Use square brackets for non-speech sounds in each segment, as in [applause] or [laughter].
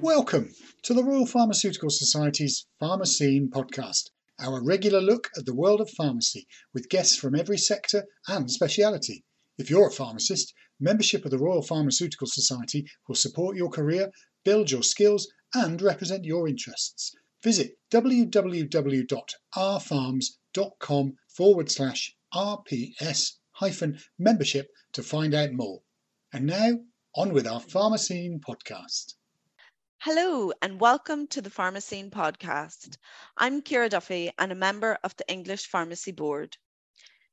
Welcome to the Royal Pharmaceutical Society's Pharma Scene podcast, our regular look at the world of pharmacy with guests from every sector and speciality. If you're a pharmacist, membership of the Royal Pharmaceutical Society will support your career, build your skills, and represent your interests. Visit www.rpharms.com forward slash RPS hyphen membership to find out more. And now, on with our Pharma Scene podcast. Hello, and welcome to the Pharma Scene podcast. I'm Ciara Duffy and a member of the English Pharmacy Board.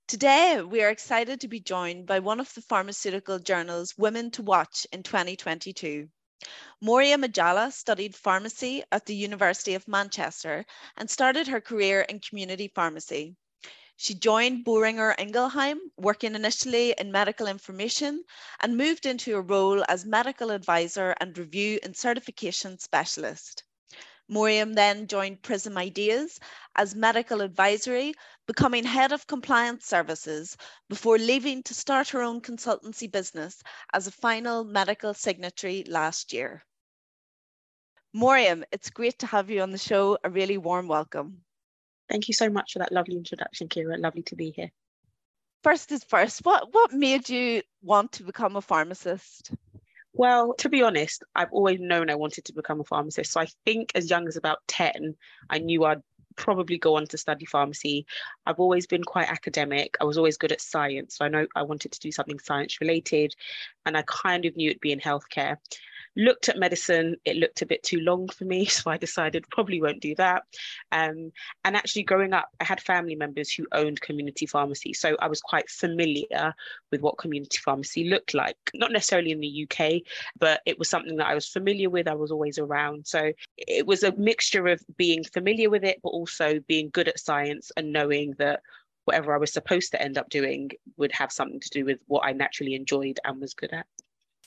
Today, we are excited to be joined by one of the pharmaceutical journal's Women to Watch in 2022. Moriam Ajala studied pharmacy at the University of Manchester and started her career in community pharmacy. She joined Boehringer Ingelheim, working initially in medical information, and moved into a role as medical advisor and review and certification specialist. Moriam then joined Prism Ideas as medical advisory, becoming head of compliance services before leaving to start her own consultancy business as a final medical signatory last year. Moriam, it's great to have you on the show. A really warm welcome. Thank you so much for that lovely introduction, Ciara. Lovely to be here. First is first, what, what made you want to become a pharmacist? Well, to be honest, I've always known I wanted to become a pharmacist. So I think as young as about 10, I knew I'd probably go on to study pharmacy. I've always been quite academic. I was always good at science. So I know I wanted to do something science related and I kind of knew it'd be in healthcare looked at medicine it looked a bit too long for me [laughs] so i decided probably won't do that. Um, and actually growing up i had family members who owned community pharmacy so i was quite familiar with what community pharmacy looked like. Not necessarily in the uk but it was something that i was familiar with i was always around. So it was a mixture of being familiar with it but also being good at science and knowing that whatever I was supposed to end up doing would have something to do with what I naturally enjoyed and was good at.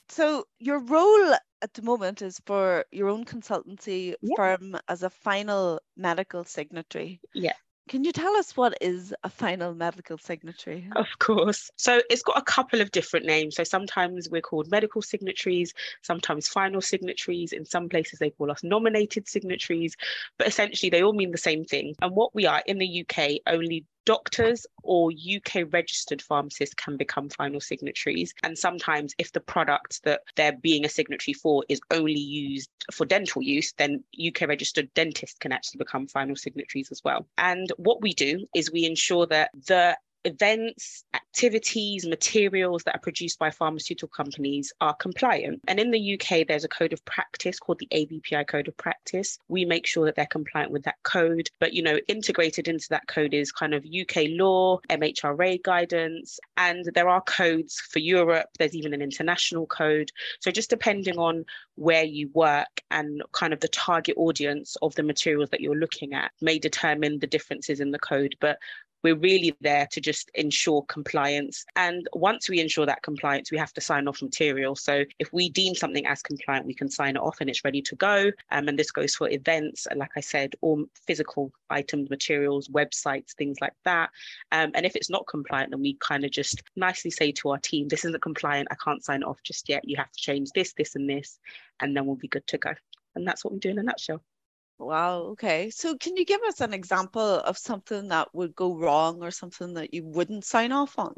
So your role at the moment is for your own consultancy yeah. firm as a final medical signatory. Yeah. Can you tell us what is a final medical signatory? Of course. So it's got a couple of different names. So sometimes we're called medical signatories, sometimes final signatories. In some places, they call us nominated signatories, but essentially they all mean the same thing. And what we are in the UK, only doctors or UK registered pharmacists can become final signatories. And sometimes, if the product that they're being a signatory for is only used for dental use, then UK registered dentists can actually become final signatories as well. And what we do is we ensure that the events, activities, materials that are produced by pharmaceutical companies are compliant. And in the UK, there's a code of practice called the ABPI Code of Practice. We make sure that they're compliant with that code. But, you know, integrated into that code is kind of UK law, MHRA guidance, and there are codes for Europe. There's even an international code. So just depending on where you work and kind of the target audience of the materials that you're looking at may determine the differences in the code. But we're really there to just ensure compliance. And once we ensure that compliance, we have to sign off material. So if we deem something as compliant, we can sign it off and it's ready to go. Um, and this goes for events, like I said, all physical items, materials, websites, things like that. Um, and if it's not compliant, then we kind of just nicely say to our team, this isn't compliant, I can't sign off just yet. You have to change this, this, and this, and then we'll be good to go. And that's what we do in a nutshell. Wow. Okay. So, can you give us an example of something that would go wrong or something that you wouldn't sign off on?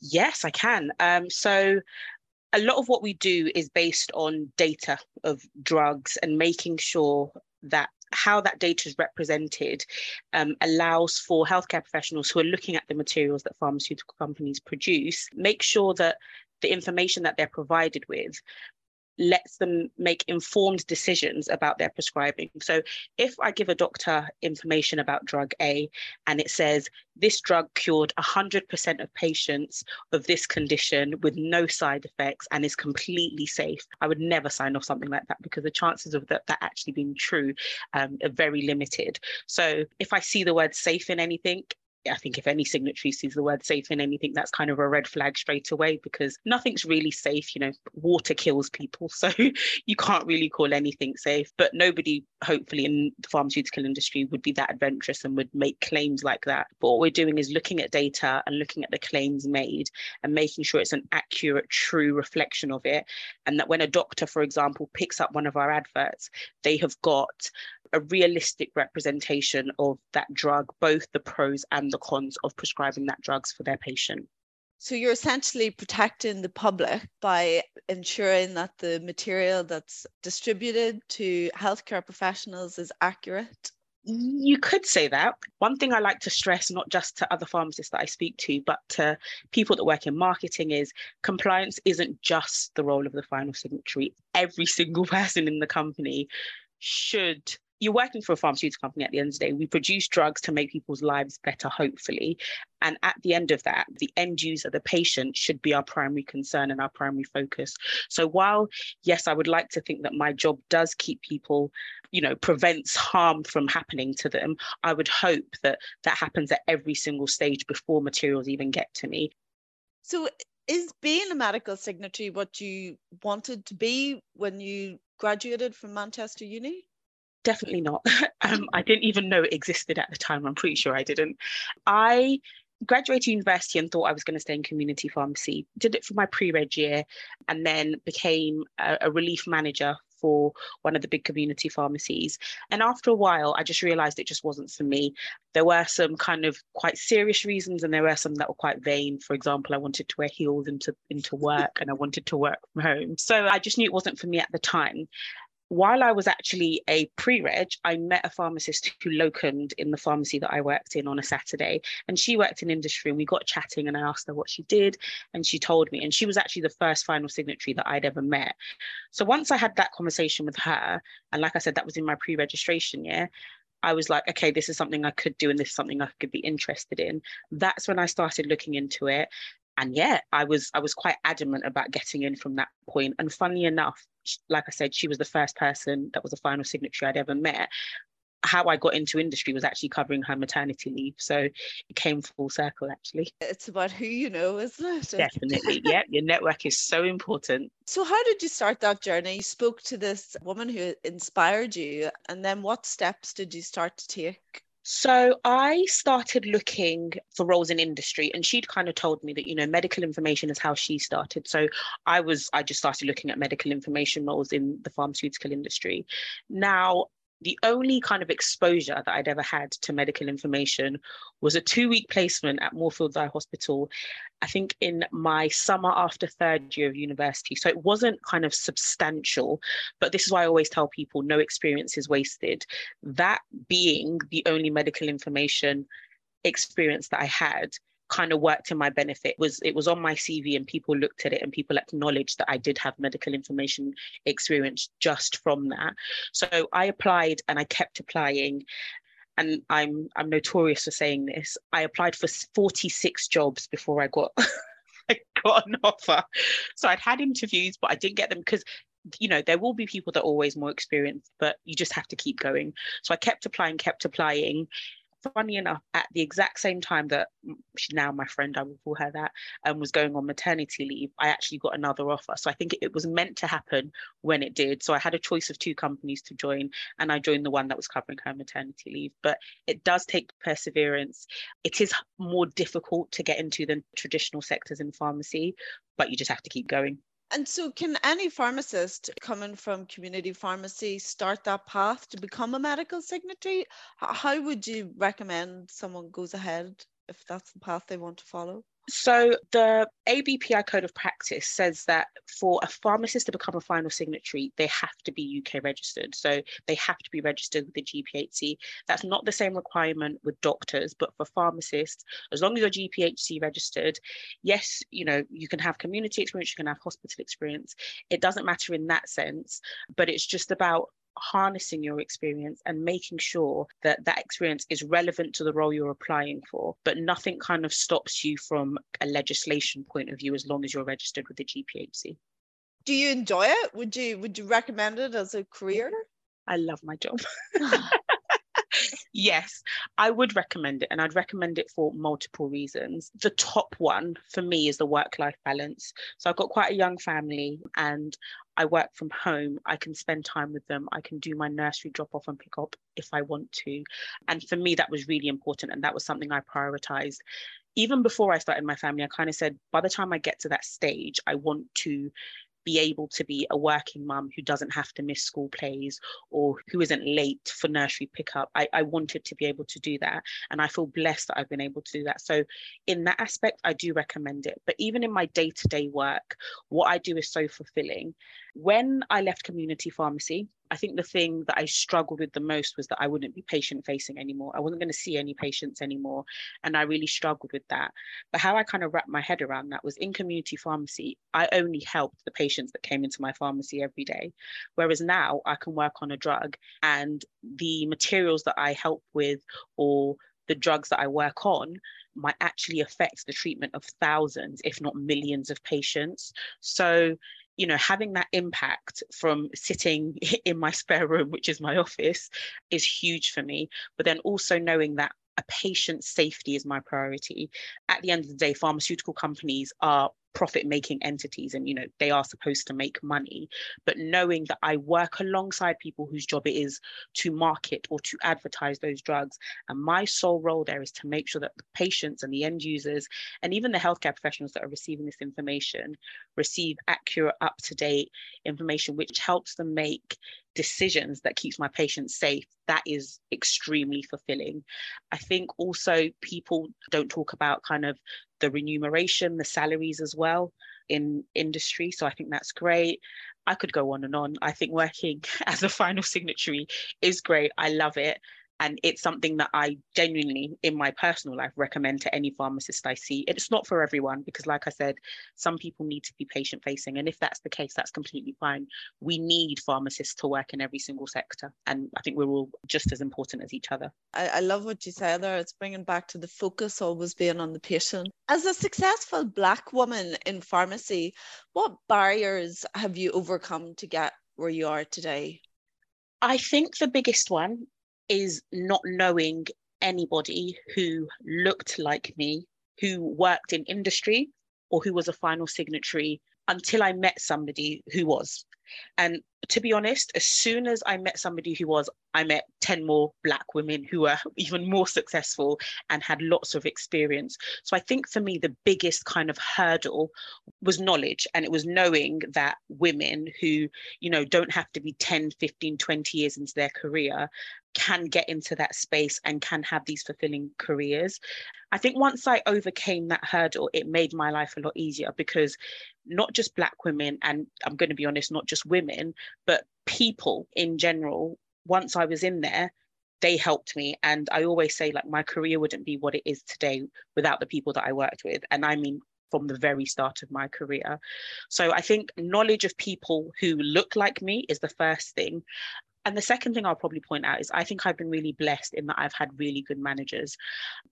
Yes, I can. Um, so, a lot of what we do is based on data of drugs and making sure that how that data is represented um, allows for healthcare professionals who are looking at the materials that pharmaceutical companies produce make sure that the information that they're provided with lets them make informed decisions about their prescribing. So, if I give a doctor information about drug A and it says this drug cured 100% of patients of this condition with no side effects and is completely safe, I would never sign off something like that because the chances of that, that actually being true um, are very limited. So, if I see the word safe in anything, I think if any signatory sees the word safe in anything, that's kind of a red flag straight away because nothing's really safe. You know, water kills people. [laughs] So you can't really call anything safe. But nobody, hopefully, in the pharmaceutical industry would be that adventurous and would make claims like that. But what we're doing is looking at data and looking at the claims made and making sure it's an accurate, true reflection of it. And that when a doctor, for example, picks up one of our adverts, they have got a realistic representation of that drug, both the pros and the cons of prescribing that drugs for their patient. So you're essentially protecting the public by ensuring that the material that's distributed to healthcare professionals is accurate. You could say that. One thing I like to stress, not just to other pharmacists that I speak to, but to people that work in marketing, is compliance isn't just the role of the final signatory. Every single [laughs] person in the company should you're working for a pharmaceutical company at the end of the day. We produce drugs to make people's lives better, hopefully. And at the end of that, the end user, the patient, should be our primary concern and our primary focus. So while, yes, I would like to think that my job does keep people, you know, prevents harm from happening to them, I would hope that that happens at every single stage before materials even get to me. So is being a medical signatory what you wanted to be when you graduated from Manchester Uni? Definitely not. [laughs] um, I didn't even know it existed at the time. I'm pretty sure I didn't. I graduated university and thought I was going to stay in community pharmacy. Did it for my pre-reg year, and then became a, a relief manager for one of the big community pharmacies. And after a while, I just realized it just wasn't for me. There were some kind of quite serious reasons, and there were some that were quite vain. For example, I wanted to wear heels into, into work and I wanted to work from home. So I just knew it wasn't for me at the time while I was actually a pre-reg, I met a pharmacist who locumed in the pharmacy that I worked in on a Saturday. And she worked in industry and we got chatting and I asked her what she did. And she told me, and she was actually the first final signatory that I'd ever met. So once I had that conversation with her, and like I said, that was in my pre-registration year, I was like, okay, this is something I could do and this is something I could be interested in. That's when I started looking into it and yeah i was i was quite adamant about getting in from that point and funnily enough like i said she was the first person that was a final signatory i'd ever met how I got into industry was actually covering her maternity leave. So it came full circle actually. It's about who you know, isn't it? Definitely. [laughs] yeah. Your network is so important. So how did you start that journey? You spoke to this woman who inspired you and then what steps did you start to take? So I started looking for roles in industry, and she'd kind of told me that, you know, medical information is how she started. So I was, I just started looking at medical information roles in the pharmaceutical industry. Now, the only kind of exposure that I'd ever had to medical information was a two week placement at Moorfields Eye Hospital, I think in my summer after third year of university. So it wasn't kind of substantial, but this is why I always tell people no experience is wasted. That being the only medical information experience that I had kind of worked in my benefit was it was on my CV and people looked at it and people acknowledged that I did have medical information experience just from that. So I applied and I kept applying and I'm I'm notorious for saying this. I applied for 46 jobs before I got [laughs] I got an offer. So I'd had interviews, but I didn't get them because you know there will be people that are always more experienced, but you just have to keep going. So I kept applying, kept applying, funny enough, at the exact same time that she's now my friend, I will call her that, and um, was going on maternity leave, I actually got another offer. So I think it, it was meant to happen when it did. So I had a choice of two companies to join, and I joined the one that was covering her maternity leave. But it does take perseverance. It is more difficult to get into than traditional sectors in pharmacy, but you just have to keep going. And so, can any pharmacist coming from community pharmacy start that path to become a medical signatory? How would you recommend someone goes ahead if that's the path they want to follow? So the ABPI Code of Practice says that for a pharmacist to become a final signatory, they have to be UK registered. So they have to be registered with the GPHC. That's not the same requirement with doctors, but for pharmacists, as long as you're GPHC registered, yes, you know, you can have community experience, you can have hospital experience. It doesn't matter in that sense, but it's just about harnessing your experience and making sure that that experience is relevant to the role you're applying for but nothing kind of stops you from a legislation point of view as long as you're registered with the gphc do you enjoy it? Would you would you recommend it as a career? I love my job [laughs] Yes, I would recommend it, and I'd recommend it for multiple reasons. The top one for me is the work life balance. So I've got quite a young family, and I work from home. I can spend time with them. I can do my nursery drop off and pick up if I want to. And for me, that was really important, and that was something I prioritized. Even before I started my family, I kind of said, by the time I get to that stage, I want to be able to be a working mum who doesn't have to miss school plays or who isn't late for nursery pickup. I, I wanted to be able to do that. And I feel blessed that I've been able to do that. So, in that aspect, I do recommend it. But even in my day to day work, what I do is so fulfilling. When I left community pharmacy, I think the thing that I struggled with the most was that I wouldn't be patient facing anymore. I wasn't going to see any patients anymore. And I really struggled with that. But how I kind of wrapped my head around that was in community pharmacy, I only helped the patients that came into my pharmacy every day. Whereas now I can work on a drug and the materials that I help with or the drugs that I work on might actually affect the treatment of thousands, if not millions of patients. So you know having that impact from sitting [laughs] in my spare room which is my office is huge for me. But then also knowing that a patient's safety is my priority. At the end of the day pharmaceutical companies are profit making entities and you know they are supposed to make money but knowing that i work alongside people whose job it is to market or to advertise those drugs and my sole role there is to make sure that the patients and the end users and even the healthcare professionals that are receiving this information receive accurate up to date information which helps them make decisions that keeps my patients safe that is extremely fulfilling. I think also people don't talk about kind of the remuneration the salaries as well in industry so i think that's great. I could go on and on. I think working [laughs] as a final signatory is great. I love it and it's something that I genuinely, in my personal life, recommend to any pharmacist I see. It's not for everyone because, like I said, some people need to be patient facing. And if that's the case, that's completely fine. We need pharmacists to work in every single sector. And I think we're all just as important as each other. I, I love what you say there. It's bringing back to the focus always being on the patient. As a successful Black woman in pharmacy, what barriers have you overcome to get where you are today? I think the biggest one is not knowing anybody who looked like me, who worked in industry, or who was a final signatory until I met somebody who was. And to be honest, as soon as I met somebody who was, I met 10 more Black women who were [laughs] even more successful and had lots of experience. So I think for me, the biggest kind of hurdle was knowledge. And it was knowing that women who, you know, don't have to be 10, 15, 20 years into their career can get into that space and can have these fulfilling careers. I think once I overcame that hurdle, it made my life a lot easier because not just Black women, and I'm going to be honest, not just women, but people in general, once I was in there, they helped me. And I always say, like, my career wouldn't be what it is today without the people that I worked with. And I mean, from the very start of my career. So I think knowledge of people who look like me is the first thing. And the second thing I'll probably point out is I think I've been really blessed in that I've had really good managers.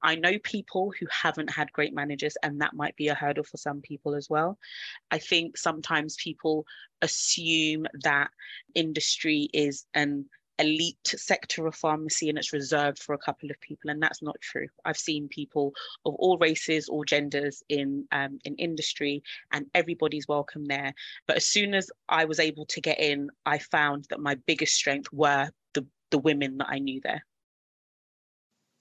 I know people who haven't had great managers, and that might be a hurdle for some people as well. I think sometimes people assume that industry is an elite sector of pharmacy and it's reserved for a couple of people and that's not true. I've seen people of all races all genders in um, in industry and everybody's welcome there. But as soon as i was able to get in i found that my biggest strength were the the women that i knew there.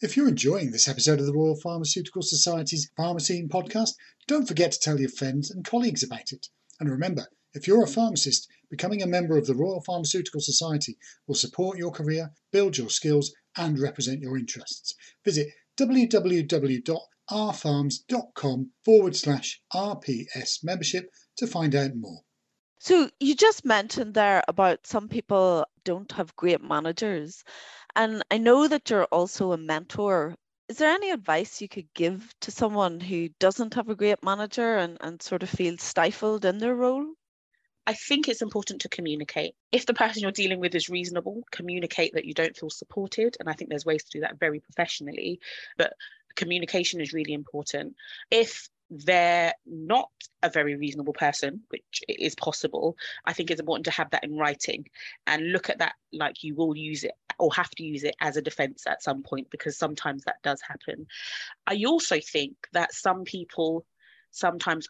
If you're enjoying this episode of the Royal Pharmaceutical Society's Pharma Scene podcast, don't forget to tell your friends and colleagues about it. And remember, if you're a pharmacist, becoming a member of the Royal Pharmaceutical Society will support your career, build your skills, and represent your interests. Visit www.rpharms.com forward slash RPS membership to find out more. So, you just mentioned there about some people don't have great managers. And I know that you're also a mentor. Is there any advice you could give to someone who doesn't have a great manager and, and sort of feels stifled in their role? I think it's important to communicate. If the person you're dealing with is reasonable, communicate that you don't feel supported. And I think there's ways to do that very professionally. But communication is really important. If they're not a very reasonable person, which is possible, I think it's important to have that in writing and look at that like you will use it or have to use it as a defense at some point because sometimes that does happen. I also think that some people sometimes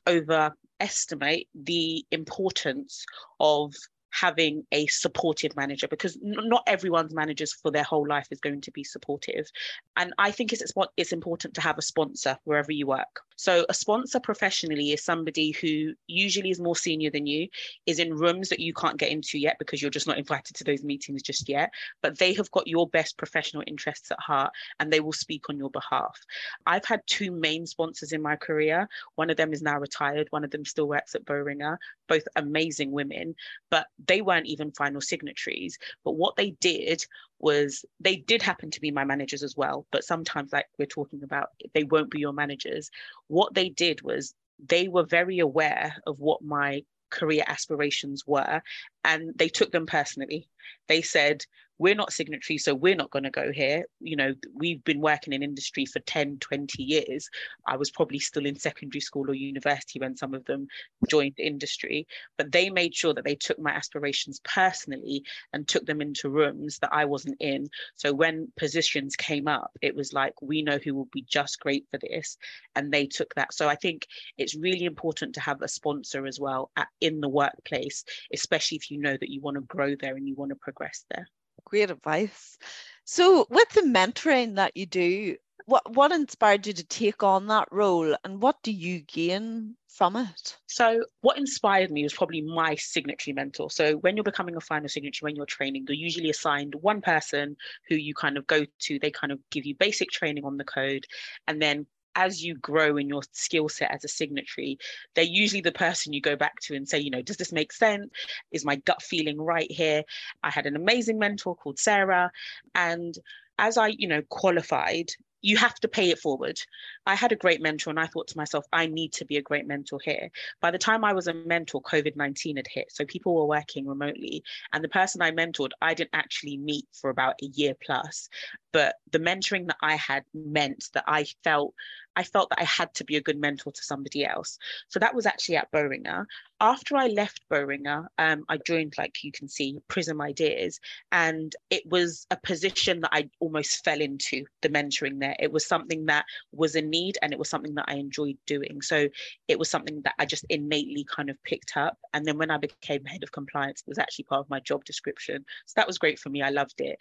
overestimate the importance of having a supportive manager because not everyone's managers for their whole life is going to be supportive. And i think it's, it's important to have a sponsor wherever you work so a sponsor professionally is somebody who usually is more senior than you is in rooms that you can't get into yet because you're just not invited to those meetings just yet but they have got your best professional interests at heart and they will speak on your behalf. I've had two main sponsors in my career. One of them is now retired. One of them still works at Boehringer both amazing women but they weren't even final signatories. But what they did was they did happen to be my managers as well. But sometimes, like we're talking about, they won't be your managers. What they did was they were very aware of what my career aspirations were and they took them personally. They said, we're not signatories, so we're not going to go here. You know, we've been working in industry for 10, 20 years. I was probably still in secondary school or university when some of them joined the industry, but they made sure that they took my aspirations personally and took them into rooms that I wasn't in. So when positions came up, it was like, we know who will be just great for this. And they took that. So I think it's really important to have a sponsor as well at, in the workplace, especially if you know that you want to grow there and you want to progress there great advice. So, with the mentoring that you do, what what inspired you to take on that role, and what do you gain from it? So, what inspired me was probably my signatory mentor. So, when you're becoming a final signatory, when you're training, you're usually assigned one person who you kind of go to. They kind of give you basic training on the code, and then as you grow in your skill set as a signatory, they're usually the person you go back to and say, you know, does this make sense? Is my gut feeling right here? I had an amazing mentor called Sarah. And as I, you know, qualified, you have to pay it forward. I had a great mentor and I thought to myself, I need to be a great mentor here. By the time I was a mentor, COVID 19 had hit. So people were working remotely. And the person I mentored, I didn't actually meet for about a year plus. But the mentoring that I had meant that I felt I felt that I had to be a good mentor to somebody else. So that was actually at Boehringer. After I left Boehringer, um, I joined, like you can see, Prism Ideas. And it was a position that I almost fell into the mentoring there. It was something that was a need and it was something that I enjoyed doing. So it was something that I just innately kind of picked up. And then when I became head of compliance, it was actually part of my job description. So that was great for me. I loved it.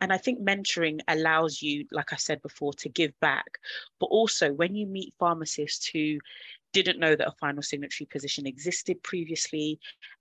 And I think mentoring allows you, like I said before, to give back, but also also when you meet pharmacists who didn't know that a final signatory position existed previously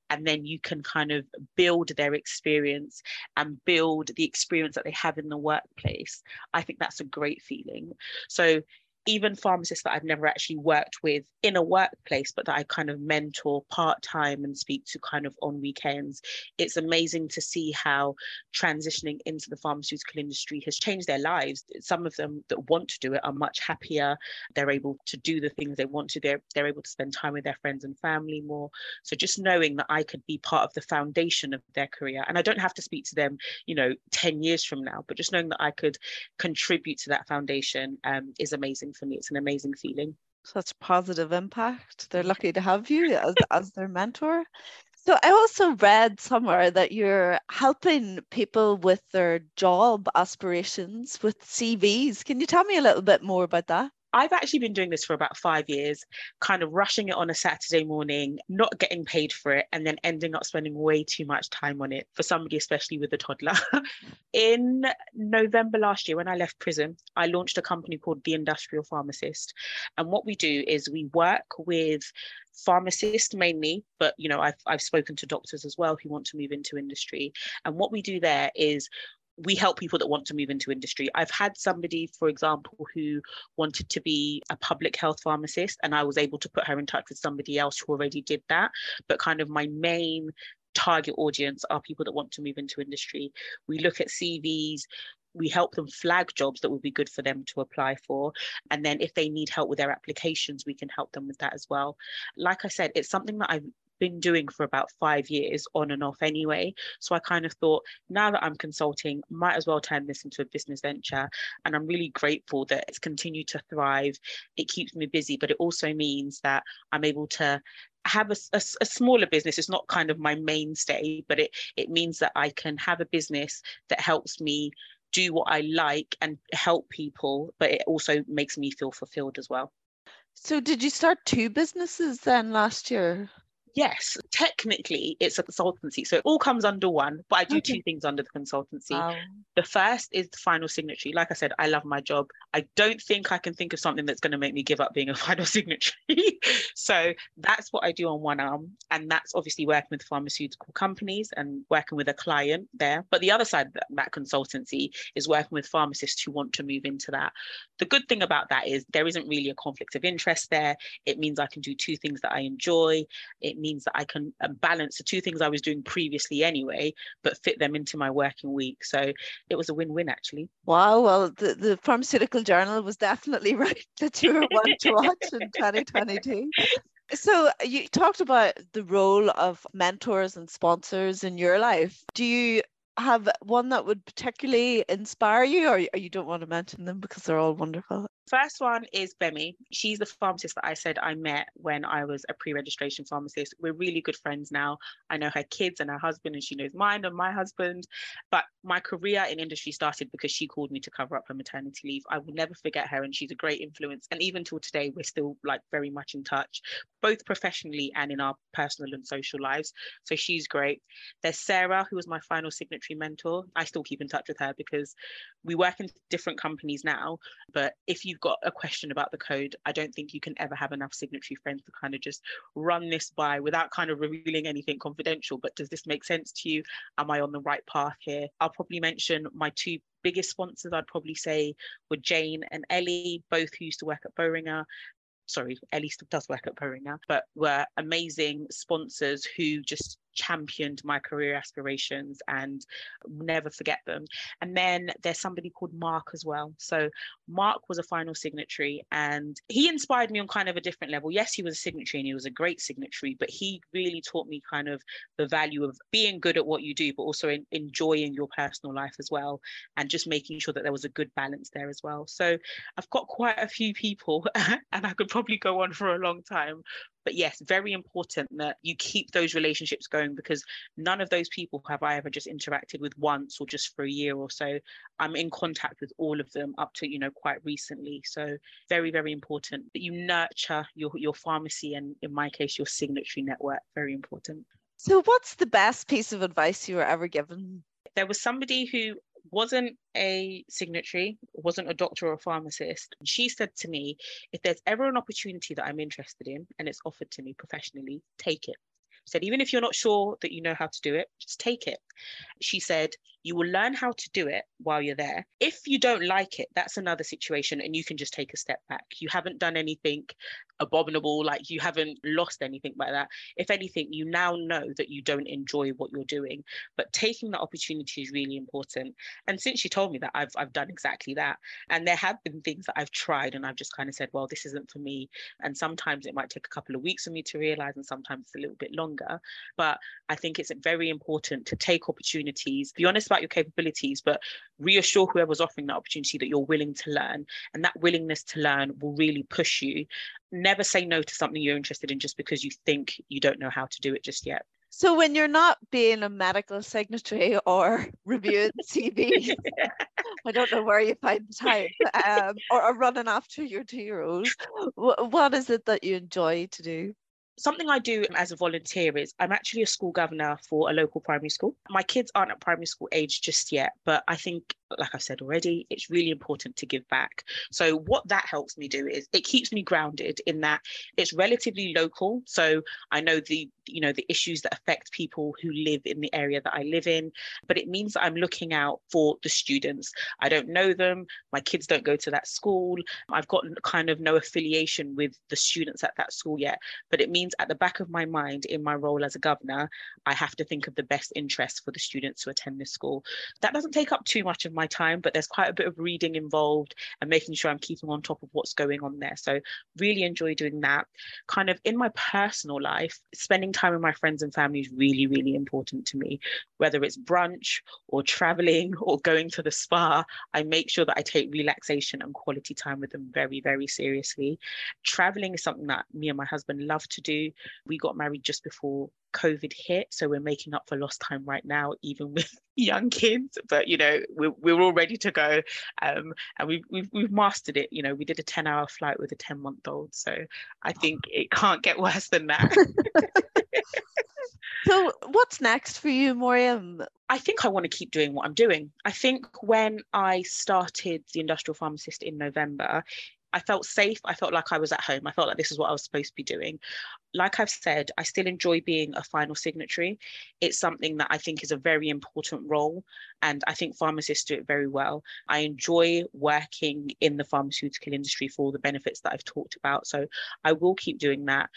and then you can kind of build their experience and build the experience that they have in the workplace i think that's a great feeling. So even pharmacists that I've never actually worked with in a workplace, but that I kind of mentor part time and speak to kind of on weekends. It's amazing to see how transitioning into the pharmaceutical industry has changed their lives. Some of them that want to do it are much happier. They're able to do the things they want to. They're, they're able to spend time with their friends and family more. So just knowing that I could be part of the foundation of their career, and I don't have to speak to them, you know, 10 years from now, but just knowing that I could contribute to that foundation um, is amazing for me. It's an amazing feeling. Such positive impact. They're lucky to have you as, as their mentor. So I also read somewhere that you're helping people with their job aspirations with CVs. Can you tell me a little bit more about that? I've actually been doing this for about five years, kind of rushing it on a Saturday morning, not getting paid for it, and then ending up spending way too much time on it for somebody, especially with a toddler. [laughs] In November last year, when I left Prism, I launched a company called The Industrial Pharmacist. And what we do is we work with pharmacists mainly, but you know, I've I've spoken to doctors as well who want to move into industry. And what we do there is we help people that want to move into industry. I've had somebody, for example, who wanted to be a public health pharmacist, and I was able to put her in touch with somebody else who already did that. But kind of my main target audience are people that want to move into industry. We look at CVs, we help them flag jobs that would be good for them to apply for. And then if they need help with their applications, we can help them with that as well. Like I said, it's something that I've been doing for about five years on and off anyway. So I kind of thought, now that I'm consulting, might as well turn this into a business venture. And I'm really grateful that it's continued to thrive. It keeps me busy, but it also means that I'm able to have a, a, a, smaller business it's not kind of my mainstay but it it means that i can have a business that helps me do what i like and help people but it also makes me feel fulfilled as well so did you start two businesses then last year Yes, technically it's a consultancy. So it all comes under one, but I do okay. two things under the consultancy. Wow. The first is the final signatory. Like I said, I love my job. I don't think I can think of something that's going to make me give up being a [laughs] final signatory. so that's what I do on one arm. And that's obviously working with pharmaceutical companies and working with a client there. But the other side of that, that consultancy is working with pharmacists who want to move into that. The good thing about that is there isn't really a conflict of interest there. It means I can do two things that I enjoy. It means that I can uh, balance the two things I was doing previously anyway, but fit them into my working week. So it was a win-win actually. Wow. Well, the, the pharmaceutical journal was definitely [laughs] right that you were one to watch in 2022. So you talked about the role of mentors and sponsors in your life. Do you have one that would particularly inspire you or you don't want to mention them because they're all wonderful? First one is Bemi. She's the pharmacist that I said I met when I was a pre-registration pharmacist. We're really good friends now. I know her kids and her husband, and she knows mine and my husband. But my career in industry started because she called me to cover up her maternity leave. I will never forget her, and she's a great influence. And even till today, we're still like very much in touch, both professionally and in our personal and social lives. So she's great. There's Sarah, who was my final signatory mentor. I still keep in touch with her because we work in different companies now. But if you you've got a question about the code, I don't think you can ever have enough signatory friends to kind of just run this by without kind of revealing anything confidential. But does this make sense to you? Am I on the right path here? I'll probably mention my two biggest sponsors, I'd probably say were Jane and Ellie, both who used to work at Boehringer sorry, Ellie still does work at Boehringer, but were amazing sponsors who just championed my career aspirations and never forget them. And then there's somebody called Mark as well. So Mark was a final signatory and he inspired me on kind of a different level. Yes, he was a signatory and he was a great signatory, but he really taught me kind of the value of being good at what you do, but also in, enjoying your personal life as well and just making sure that there was a good balance there as well. So I've got quite a few people [laughs] and I could probably go on for a long time but yes, very important that you keep those relationships going because none of those people have I ever just interacted with once or just for a year or so. I'm in contact with all of them up to, you know, quite recently. So very, very important that you nurture your, your pharmacy and in my case, your signatory network. Very important. So what's the best piece of advice you were ever given? There was somebody who wasn't a signatory, wasn't a doctor or a pharmacist. She said to me, if there's ever an opportunity that I'm interested in and it's offered to me professionally, take it. She said, even if you're not sure that you know how to do it, just take it. She said, you will learn how to do it while you're there. If you don't like it, that's another situation and you can just take a step back. You haven't done anything abominable, like you haven't lost anything by that. If anything, you now know that you don't enjoy what you're doing. But taking that opportunity is really important. And since you told me that, I've I've done exactly that. And there have been things that I've tried and I've just kind of said, well, this isn't for me. And sometimes it might take a couple of weeks for me to realize, and sometimes it's a little bit longer. But I think it's very important to take opportunities, be honest about your capabilities, but reassure whoever's offering that opportunity that you're willing to learn. And that willingness to learn will really push you never say no to something you're interested in just because you think you don't know how to do it just yet. So when you're not being a medical signatory or [laughs] reviewing CVs, I don't know where you find the time, um, or, or running after your two-year-olds, what is it that you enjoy to do? Something I do as a volunteer is I'm actually a school governor for a local primary school. My kids aren't at primary school age just yet, but I think, like I've said already, it's really important to give back. So, what that helps me do is it keeps me grounded in that it's relatively local. So, I know the you know the issues that affect people who live in the area that I live in, but it means that I'm looking out for the students. I don't know them. My kids don't go to that school. I've got kind of no affiliation with the students at that school yet, but it means means at the back of my mind, in my role as a governor, I have to think of the best interest for the students who attend this school. That doesn't take up too much of my time, but there's quite a bit of reading involved and making sure I'm keeping on top of what's going on there. So, really enjoy doing that. Kind of in my personal life, spending time with my friends and family is really, really important to me. Whether it's brunch or traveling [laughs] or going to the spa, I make sure that I take relaxation and quality time with them very, very seriously. Traveling is something that me and my husband love to do. We got married just before COVID hit, so we're making up for lost time right now, even with [laughs] young kids. But you know, we're, we're all ready to go, um, and we've, we've we've mastered it. You know, we did a ten hour flight with a ten month old, so I think it can't get worse than that. [laughs] [laughs] so, what's next for you, Moriam? I think I want to keep doing what I'm doing. I think when I started the industrial pharmacist in November, I felt safe. I felt like I was at home. I felt like this is what I was supposed to be doing. Like I've said, I still enjoy being a final signatory. It's something that I think is a very important role, and I think pharmacists do it very well. I enjoy working in the pharmaceutical industry for all the benefits that I've talked about. So I will keep doing that.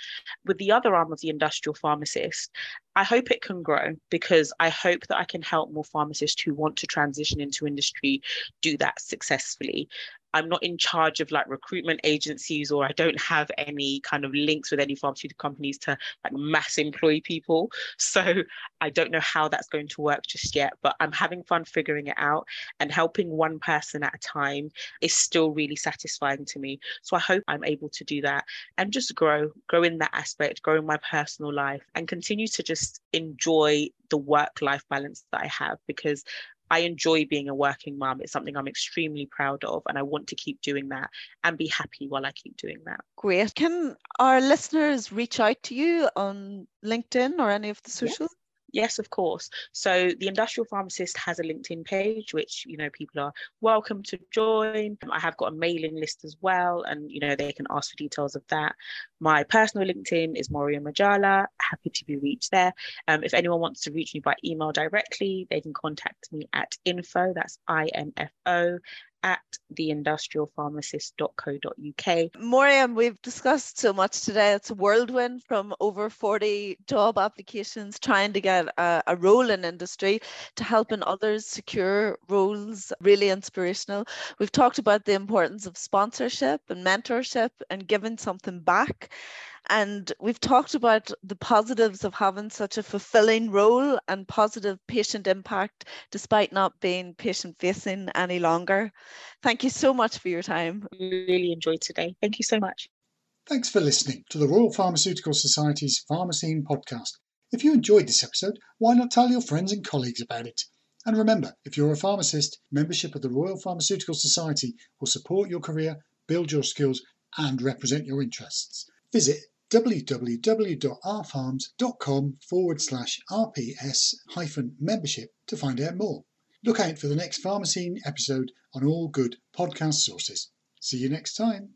With the other arm of the industrial pharmacist, I hope it can grow because I hope that I can help more pharmacists who want to transition into industry do that successfully. I'm not in charge of like recruitment agencies or I don't have any kind of links with any pharmaceutical companies to like mass employ people. So I don't know how that's going to work just yet, but I'm having fun figuring it out and helping one person at a time is still really satisfying to me. So I hope I'm able to do that and just grow, grow in that aspect, grow in my personal life and continue to just enjoy the work life balance that I have because I enjoy being a working mum. It's something I'm extremely proud of, and I want to keep doing that and be happy while I keep doing that. Great. Can our listeners reach out to you on LinkedIn or any of the socials? Yes. Of course. So the industrial pharmacist has a LinkedIn page, which you know people are welcome to join. I have got a mailing list as well, and you know they can ask for details of that. My personal LinkedIn is Moriam Ajala. Happy to be reached there. Um, if anyone wants to reach me by email directly, they can contact me at info. That's I N F O at theindustrialpharmacist.co.uk. Moriam, we've discussed so much today. It's a whirlwind from over 40 job applications trying to get a, a role in industry to helping others secure roles. Really inspirational. We've talked about the importance of sponsorship and mentorship and giving something back. And we've talked about the positives of having such a fulfilling role and positive patient impact despite not being patient facing any longer. Thank you so much for your time. Really enjoyed today. Thank you so much. Thanks for listening to the Royal Pharmaceutical Society's Pharma Scene podcast. If you enjoyed this episode, why not tell your friends and colleagues about it? And remember, if you're a pharmacist, membership of the Royal Pharmaceutical Society will support your career, build your skills, and represent your interests. Visit www.rpharms.com forward slash RPS hyphen membership to find out more. Look out for the next Pharma Scene episode on all good podcast sources. See you next time.